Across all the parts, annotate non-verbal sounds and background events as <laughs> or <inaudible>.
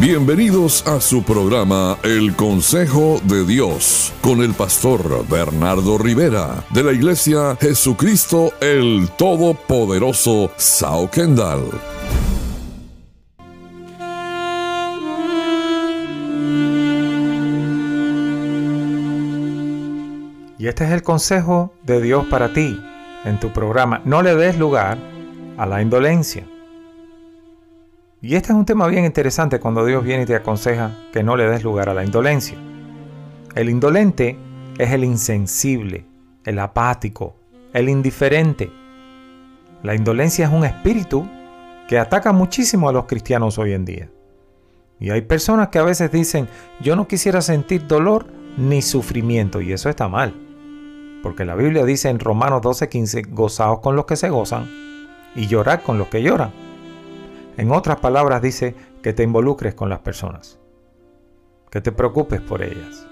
Bienvenidos a su programa El Consejo de Dios con el pastor Bernardo Rivera de la Iglesia Jesucristo el Todopoderoso Sao Kendall. Y este es el consejo de Dios para ti en tu programa. No le des lugar a la indolencia. Y este es un tema bien interesante cuando Dios viene y te aconseja que no le des lugar a la indolencia. El indolente es el insensible, el apático, el indiferente. La indolencia es un espíritu que ataca muchísimo a los cristianos hoy en día. Y hay personas que a veces dicen, yo no quisiera sentir dolor ni sufrimiento, y eso está mal. Porque la Biblia dice en Romanos 12:15, gozaos con los que se gozan y llorad con los que lloran. En otras palabras dice que te involucres con las personas, que te preocupes por ellas.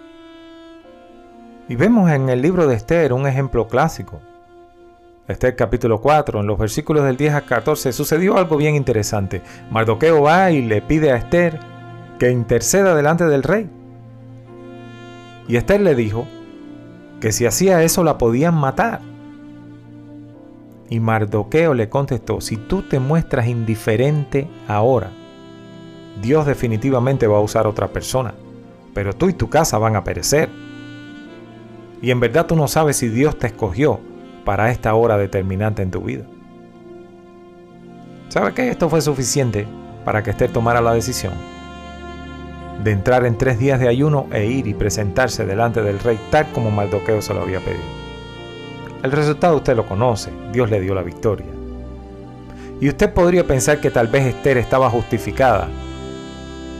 Y vemos en el libro de Esther un ejemplo clásico. Esther capítulo 4, en los versículos del 10 al 14, sucedió algo bien interesante. Mardoqueo va y le pide a Esther que interceda delante del rey. Y Esther le dijo que si hacía eso la podían matar. Y Mardoqueo le contestó, si tú te muestras indiferente ahora, Dios definitivamente va a usar otra persona, pero tú y tu casa van a perecer. Y en verdad tú no sabes si Dios te escogió para esta hora determinante en tu vida. ¿Sabe que esto fue suficiente para que Esther tomara la decisión? De entrar en tres días de ayuno e ir y presentarse delante del rey tal como Mardoqueo se lo había pedido. El resultado usted lo conoce, Dios le dio la victoria. Y usted podría pensar que tal vez Esther estaba justificada,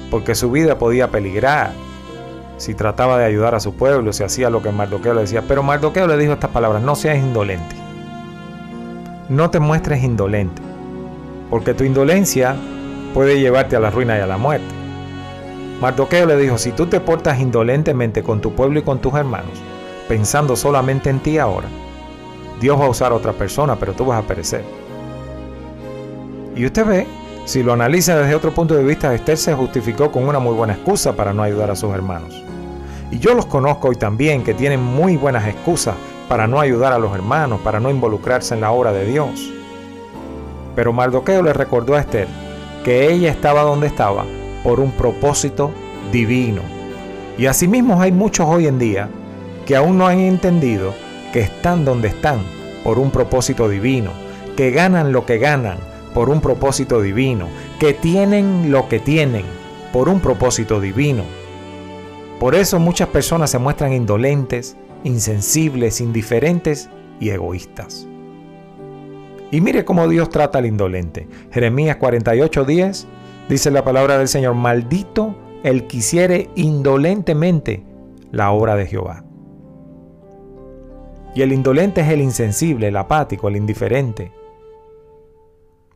porque su vida podía peligrar si trataba de ayudar a su pueblo, si hacía lo que Mardoqueo le decía. Pero Mardoqueo le dijo estas palabras, no seas indolente. No te muestres indolente, porque tu indolencia puede llevarte a la ruina y a la muerte. Mardoqueo le dijo, si tú te portas indolentemente con tu pueblo y con tus hermanos, pensando solamente en ti ahora, Dios va a usar a otra persona, pero tú vas a perecer. Y usted ve, si lo analiza desde otro punto de vista, Esther se justificó con una muy buena excusa para no ayudar a sus hermanos. Y yo los conozco hoy también que tienen muy buenas excusas para no ayudar a los hermanos, para no involucrarse en la obra de Dios. Pero Mardoqueo le recordó a Esther que ella estaba donde estaba por un propósito divino. Y asimismo hay muchos hoy en día que aún no han entendido que están donde están por un propósito divino, que ganan lo que ganan por un propósito divino, que tienen lo que tienen por un propósito divino. Por eso muchas personas se muestran indolentes, insensibles, indiferentes y egoístas. Y mire cómo Dios trata al indolente. Jeremías 48:10 dice la palabra del Señor, maldito el que hiciere indolentemente la obra de Jehová. Y el indolente es el insensible, el apático, el indiferente.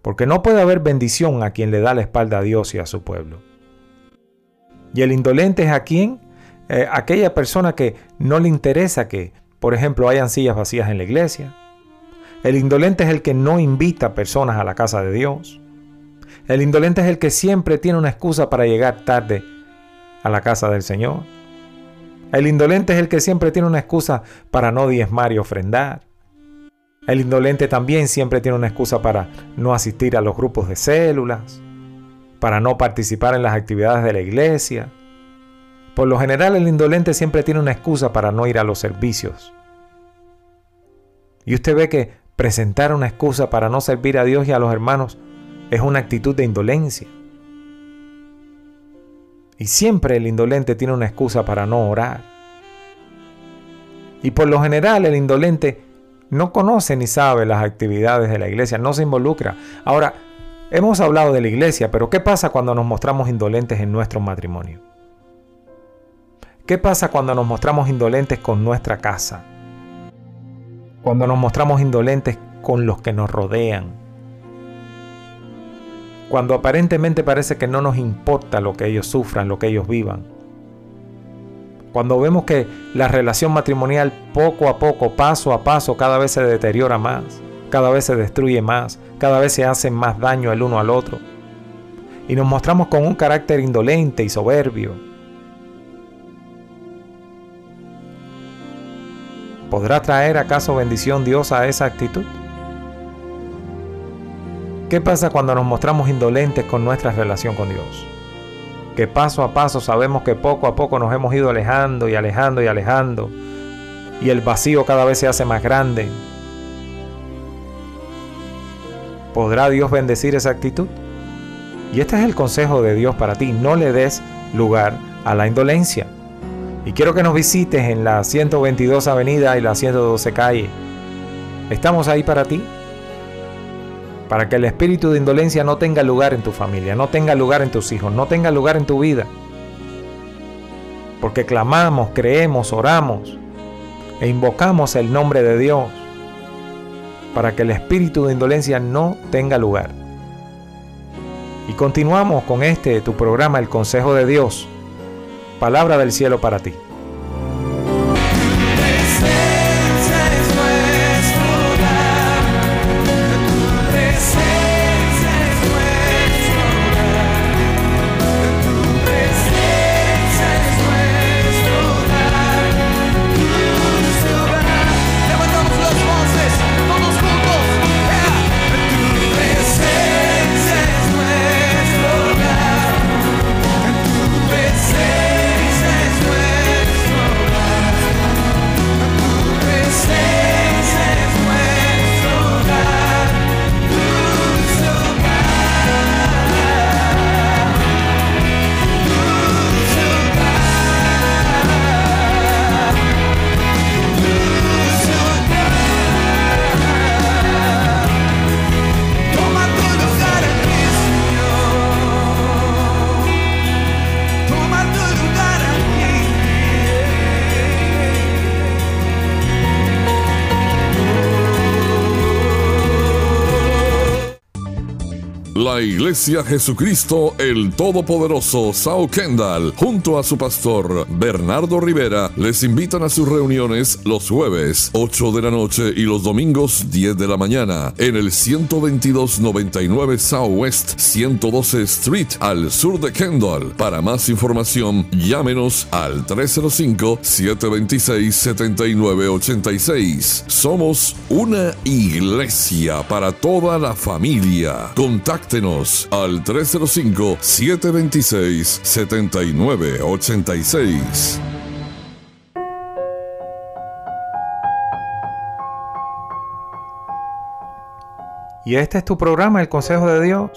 Porque no puede haber bendición a quien le da la espalda a Dios y a su pueblo. Y el indolente es a quien, eh, aquella persona que no le interesa que, por ejemplo, hayan sillas vacías en la iglesia. El indolente es el que no invita personas a la casa de Dios. El indolente es el que siempre tiene una excusa para llegar tarde a la casa del Señor. El indolente es el que siempre tiene una excusa para no diezmar y ofrendar. El indolente también siempre tiene una excusa para no asistir a los grupos de células, para no participar en las actividades de la iglesia. Por lo general el indolente siempre tiene una excusa para no ir a los servicios. Y usted ve que presentar una excusa para no servir a Dios y a los hermanos es una actitud de indolencia. Y siempre el indolente tiene una excusa para no orar. Y por lo general el indolente no conoce ni sabe las actividades de la iglesia, no se involucra. Ahora, hemos hablado de la iglesia, pero ¿qué pasa cuando nos mostramos indolentes en nuestro matrimonio? ¿Qué pasa cuando nos mostramos indolentes con nuestra casa? Cuando nos mostramos indolentes con los que nos rodean cuando aparentemente parece que no nos importa lo que ellos sufran, lo que ellos vivan. Cuando vemos que la relación matrimonial poco a poco, paso a paso, cada vez se deteriora más, cada vez se destruye más, cada vez se hace más daño el uno al otro. y nos mostramos con un carácter indolente y soberbio, ¿podrá traer acaso bendición Dios a esa actitud? ¿Qué pasa cuando nos mostramos indolentes con nuestra relación con Dios? Que paso a paso sabemos que poco a poco nos hemos ido alejando y alejando y alejando y el vacío cada vez se hace más grande. ¿Podrá Dios bendecir esa actitud? Y este es el consejo de Dios para ti, no le des lugar a la indolencia. Y quiero que nos visites en la 122 Avenida y la 112 Calle. Estamos ahí para ti, para que el espíritu de indolencia no tenga lugar en tu familia, no tenga lugar en tus hijos, no tenga lugar en tu vida. Porque clamamos, creemos, oramos e invocamos el nombre de Dios para que el espíritu de indolencia no tenga lugar. Y continuamos con este tu programa El Consejo de Dios, palabra del cielo para ti. Iglesia Jesucristo el Todopoderoso Sao Kendall, junto a su pastor Bernardo Rivera, les invitan a sus reuniones los jueves 8 de la noche y los domingos 10 de la mañana en el 12299 Southwest 112 Street al sur de Kendall. Para más información, llámenos al 305-726-7986. Somos una iglesia para toda la familia. Al 305-726-7986. Y este es tu programa, el Consejo de Dios.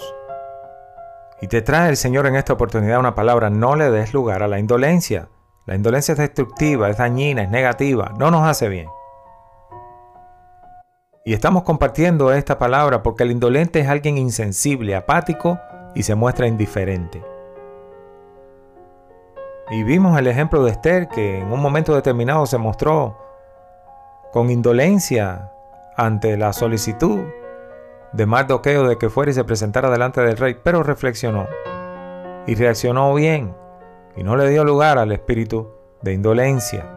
Y te trae el Señor en esta oportunidad una palabra, no le des lugar a la indolencia. La indolencia es destructiva, es dañina, es negativa, no nos hace bien. Y estamos compartiendo esta palabra porque el indolente es alguien insensible, apático y se muestra indiferente. Y vimos el ejemplo de Esther que en un momento determinado se mostró con indolencia ante la solicitud de Mardoqueo de que fuera y se presentara delante del rey, pero reflexionó y reaccionó bien y no le dio lugar al espíritu de indolencia.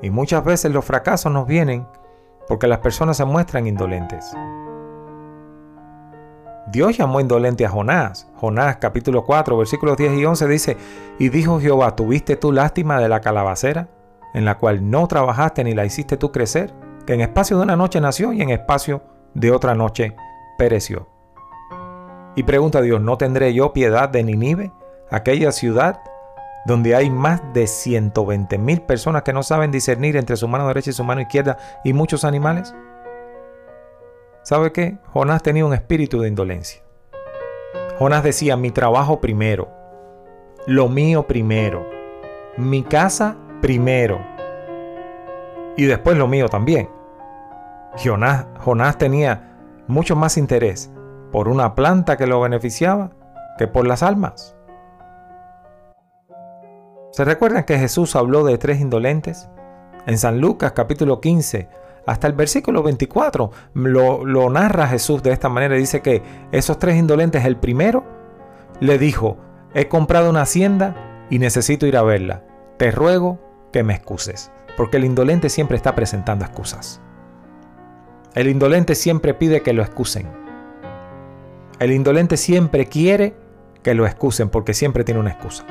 Y muchas veces los fracasos nos vienen porque las personas se muestran indolentes. Dios llamó indolente a Jonás. Jonás capítulo 4 versículos 10 y 11 dice, y dijo Jehová, ¿tuviste tú lástima de la calabacera, en la cual no trabajaste ni la hiciste tú crecer, que en espacio de una noche nació y en espacio de otra noche pereció? Y pregunta a Dios, ¿no tendré yo piedad de Ninive, aquella ciudad donde hay más de 120 mil personas que no saben discernir entre su mano derecha y su mano izquierda y muchos animales? ¿Sabe qué? Jonás tenía un espíritu de indolencia. Jonás decía, mi trabajo primero, lo mío primero, mi casa primero y después lo mío también. Jonás, Jonás tenía mucho más interés por una planta que lo beneficiaba que por las almas. ¿Se recuerdan que Jesús habló de tres indolentes? En San Lucas capítulo 15, hasta el versículo 24, lo, narra Jesús de esta manera. Dice que esos tres indolentes, el primero, le dijo, he comprado una hacienda y necesito ir a verla. Te ruego que me excuses, porque el indolente siempre está presentando excusas. El indolente siempre pide que lo excusen. El indolente siempre quiere que lo excusen porque siempre tiene una excusa.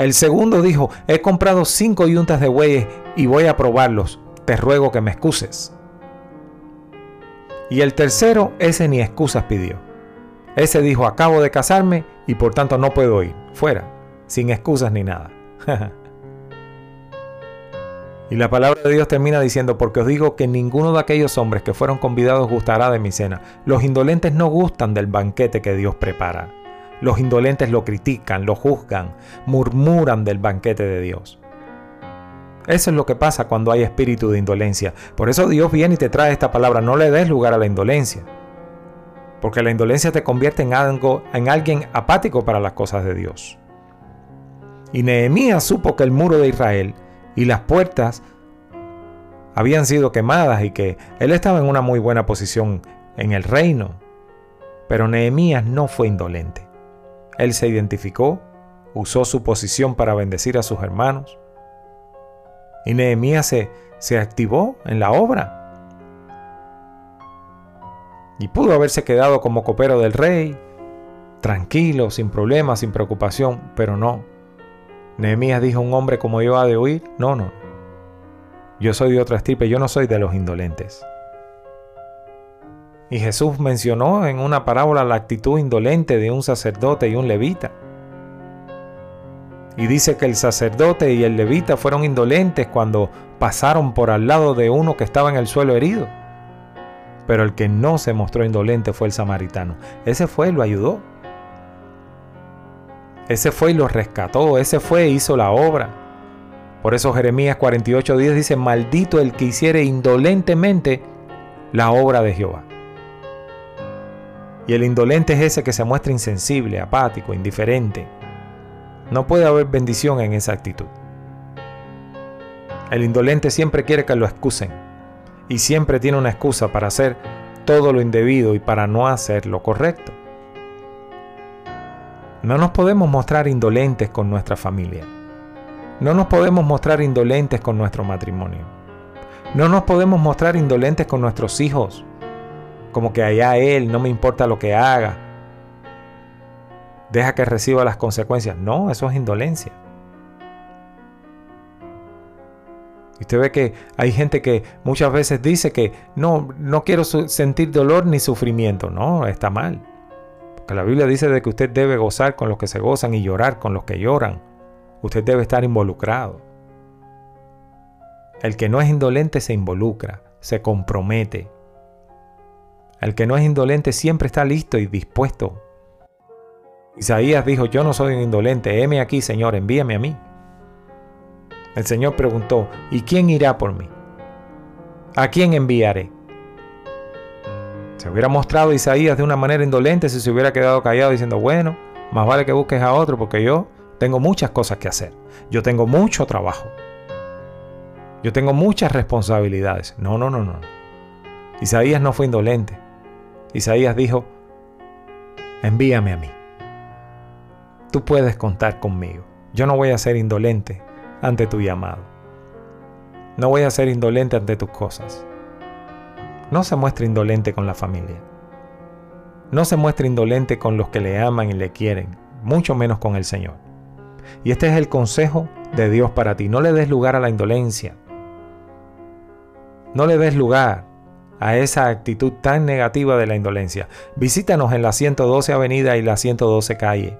El segundo dijo, he comprado cinco yuntas de bueyes y voy a probarlos. Te ruego que me excuses. Y el tercero, ese ni excusas pidió. Ese dijo, acabo de casarme y por tanto no puedo ir. Fuera, sin excusas ni nada. <laughs> y la palabra de Dios termina diciendo, porque os digo que ninguno de aquellos hombres que fueron convidados gustará de mi cena. Los indolentes no gustan del banquete que Dios prepara. Los indolentes lo critican, lo juzgan, murmuran del banquete de Dios. Eso es lo que pasa cuando hay espíritu de indolencia. Por eso Dios viene y te trae esta palabra. No le des lugar a la indolencia. Porque la indolencia te convierte en, algo, en alguien apático para las cosas de Dios. Y Nehemías supo que el muro de Israel y las puertas habían sido quemadas y que él estaba en una muy buena posición en el reino. Pero Nehemías no fue indolente. Él se identificó, usó su posición para bendecir a sus hermanos. Y Nehemías se, se activó en la obra. Y pudo haberse quedado como copero del rey, tranquilo, sin problemas, sin preocupación, pero no. Nehemías dijo, un hombre como yo ha de huir. No, no. Yo soy de otra estirpe, yo no soy de los indolentes. Y Jesús mencionó en una parábola la actitud indolente de un sacerdote y un levita. Y dice que el sacerdote y el levita fueron indolentes cuando pasaron por al lado de uno que estaba en el suelo herido. Pero el que no se mostró indolente fue el samaritano. Ese fue y lo ayudó. Ese fue y lo rescató. Ese fue e hizo la obra. Por eso Jeremías 48:10 dice, maldito el que hiciere indolentemente la obra de Jehová. Y el indolente es ese que se muestra insensible, apático, indiferente. No puede haber bendición en esa actitud. El indolente siempre quiere que lo excusen y siempre tiene una excusa para hacer todo lo indebido y para no hacer lo correcto. No nos podemos mostrar indolentes con nuestra familia. No nos podemos mostrar indolentes con nuestro matrimonio. No nos podemos mostrar indolentes con nuestros hijos como que allá él, no me importa lo que haga, deja que reciba las consecuencias. No, eso es indolencia. Y usted ve que hay gente que muchas veces dice que no, no quiero sentir dolor ni sufrimiento. No, está mal. Porque la Biblia dice de que usted debe gozar con los que se gozan y llorar con los que lloran. Usted debe estar involucrado. El que no es indolente se involucra, se compromete, el que no es indolente siempre está listo y dispuesto. Isaías dijo, yo no soy indolente, heme aquí, Señor, envíame a mí. El Señor preguntó, ¿y quién irá por mí? ¿A quién enviaré? Se hubiera mostrado Isaías de una manera indolente si se hubiera quedado callado diciendo, bueno, más vale que busques a otro porque yo tengo muchas cosas que hacer. Yo tengo mucho trabajo. Yo tengo muchas responsabilidades. No, no, no, no. Isaías no fue indolente. Isaías dijo, envíame a mí. Tú puedes contar conmigo. Yo no voy a ser indolente ante tu llamado. No voy a ser indolente ante tus cosas. No se muestre indolente con la familia. No se muestre indolente con los que le aman y le quieren, mucho menos con el Señor. Y este es el consejo de Dios para ti. No le des lugar a la indolencia. No le des lugar a esa actitud tan negativa de la indolencia. Visítanos en la 112 Avenida y la 112 Calle.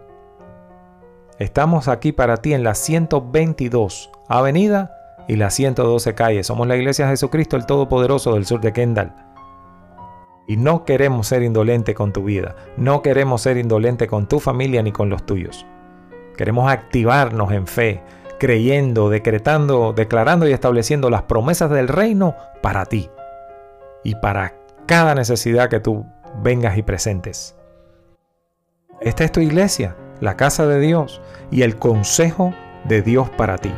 Estamos aquí para ti en la 122 Avenida y la 112 Calle. Somos la Iglesia Jesucristo, el Todopoderoso del sur de Kendall. Y no queremos ser indolente con tu vida, no queremos ser indolente con tu familia ni con los tuyos. Queremos activarnos en fe, creyendo, decretando, declarando y estableciendo las promesas del reino para ti y para cada necesidad que tú vengas y presentes. Esta es tu iglesia, la casa de Dios y el consejo de Dios para ti.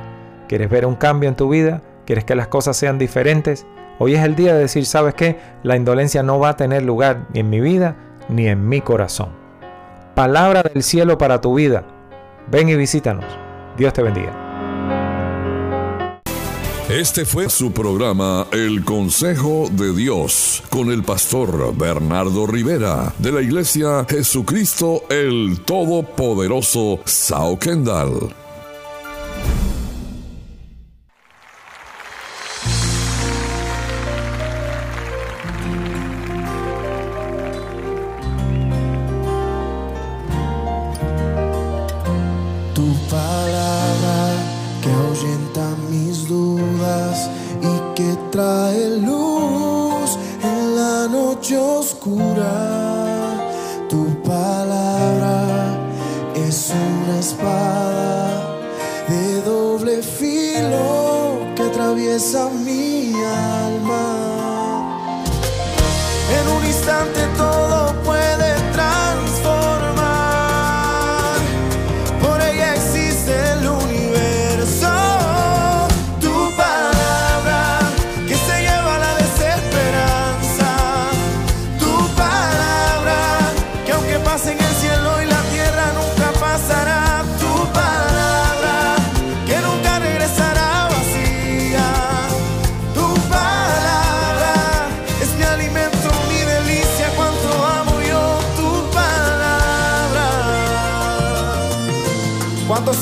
¿Quieres ver un cambio en tu vida? ¿Quieres que las cosas sean diferentes? Hoy es el día de decir, ¿sabes qué? La indolencia no va a tener lugar ni en mi vida ni en mi corazón. Palabra del cielo para tu vida. Ven y visítanos. Dios te bendiga. Este fue su programa El Consejo de Dios con el pastor Bernardo Rivera de la Iglesia Jesucristo el Todopoderoso Sao Kendall.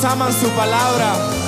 Aman su palabra?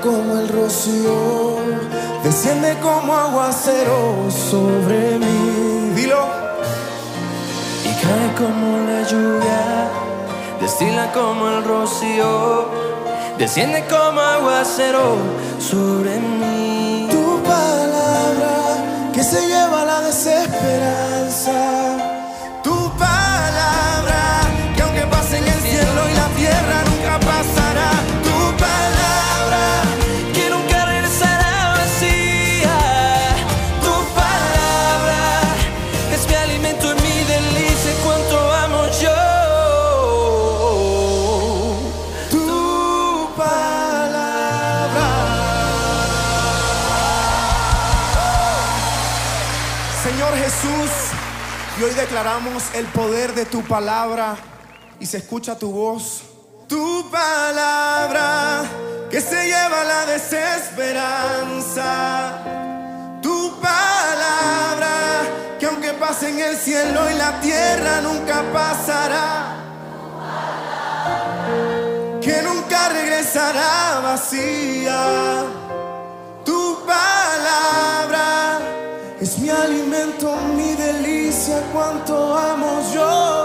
Como el rocío, desciende como aguacero sobre mí. Dilo. Y cae como la lluvia, destila como el rocío, desciende como aguacero sobre mí. Tu palabra que se lleva la desesperanza. Declaramos el poder de tu palabra y se escucha tu voz. Tu palabra que se lleva la desesperanza. Tu palabra que aunque pase en el cielo y la tierra nunca pasará. Que nunca regresará vacía. Tu palabra es mi alimento, cuánto amo yo.